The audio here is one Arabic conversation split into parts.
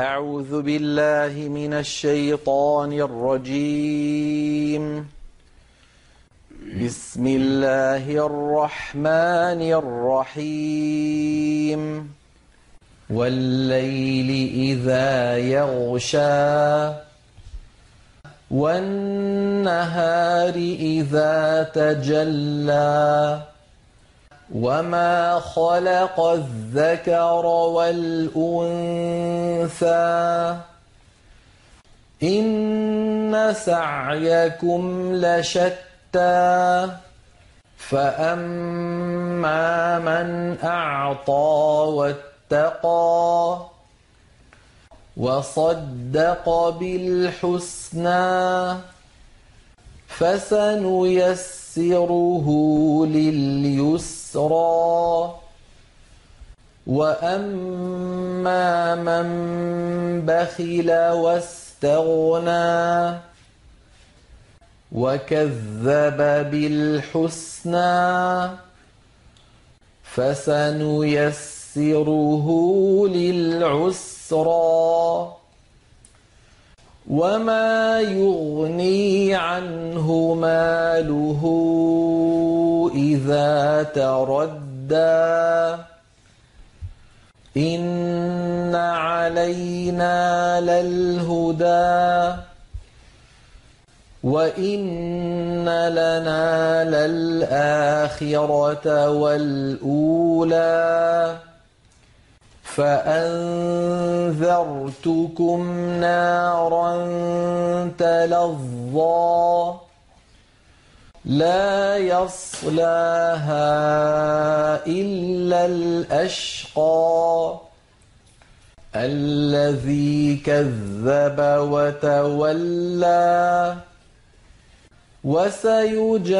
أعوذ بالله من الشيطان الرجيم. بسم الله الرحمن الرحيم. والليل إذا يغشى والنهار إذا تجلى وما خلق الذكر والأنثى إن سعيكم لشتى فأما من أعطى واتقى وصدق بالحسنى فسنيسره لليسرى واما من بخل واستغنى وكذب بالحسنى فسنيسره للعسرى وما يغني عنه ماله اذا تردى. ان علينا للهدى وان لنا للاخره والاولى. فأنذرتكم نارا تلظى لا يصلاها إلا الأشقى الذي كذب وتولى وسيجنبها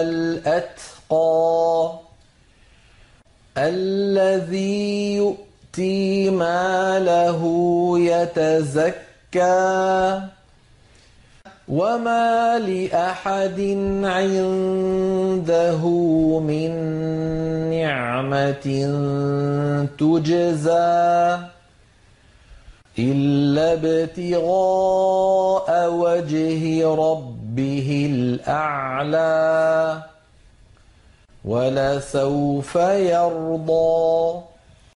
الأتقى الذي يؤتي ماله يتزكى وما لأحد عنده من نعمة تجزى إلا ابتغاء وجه ربه الأعلى. ولسوف يرضى.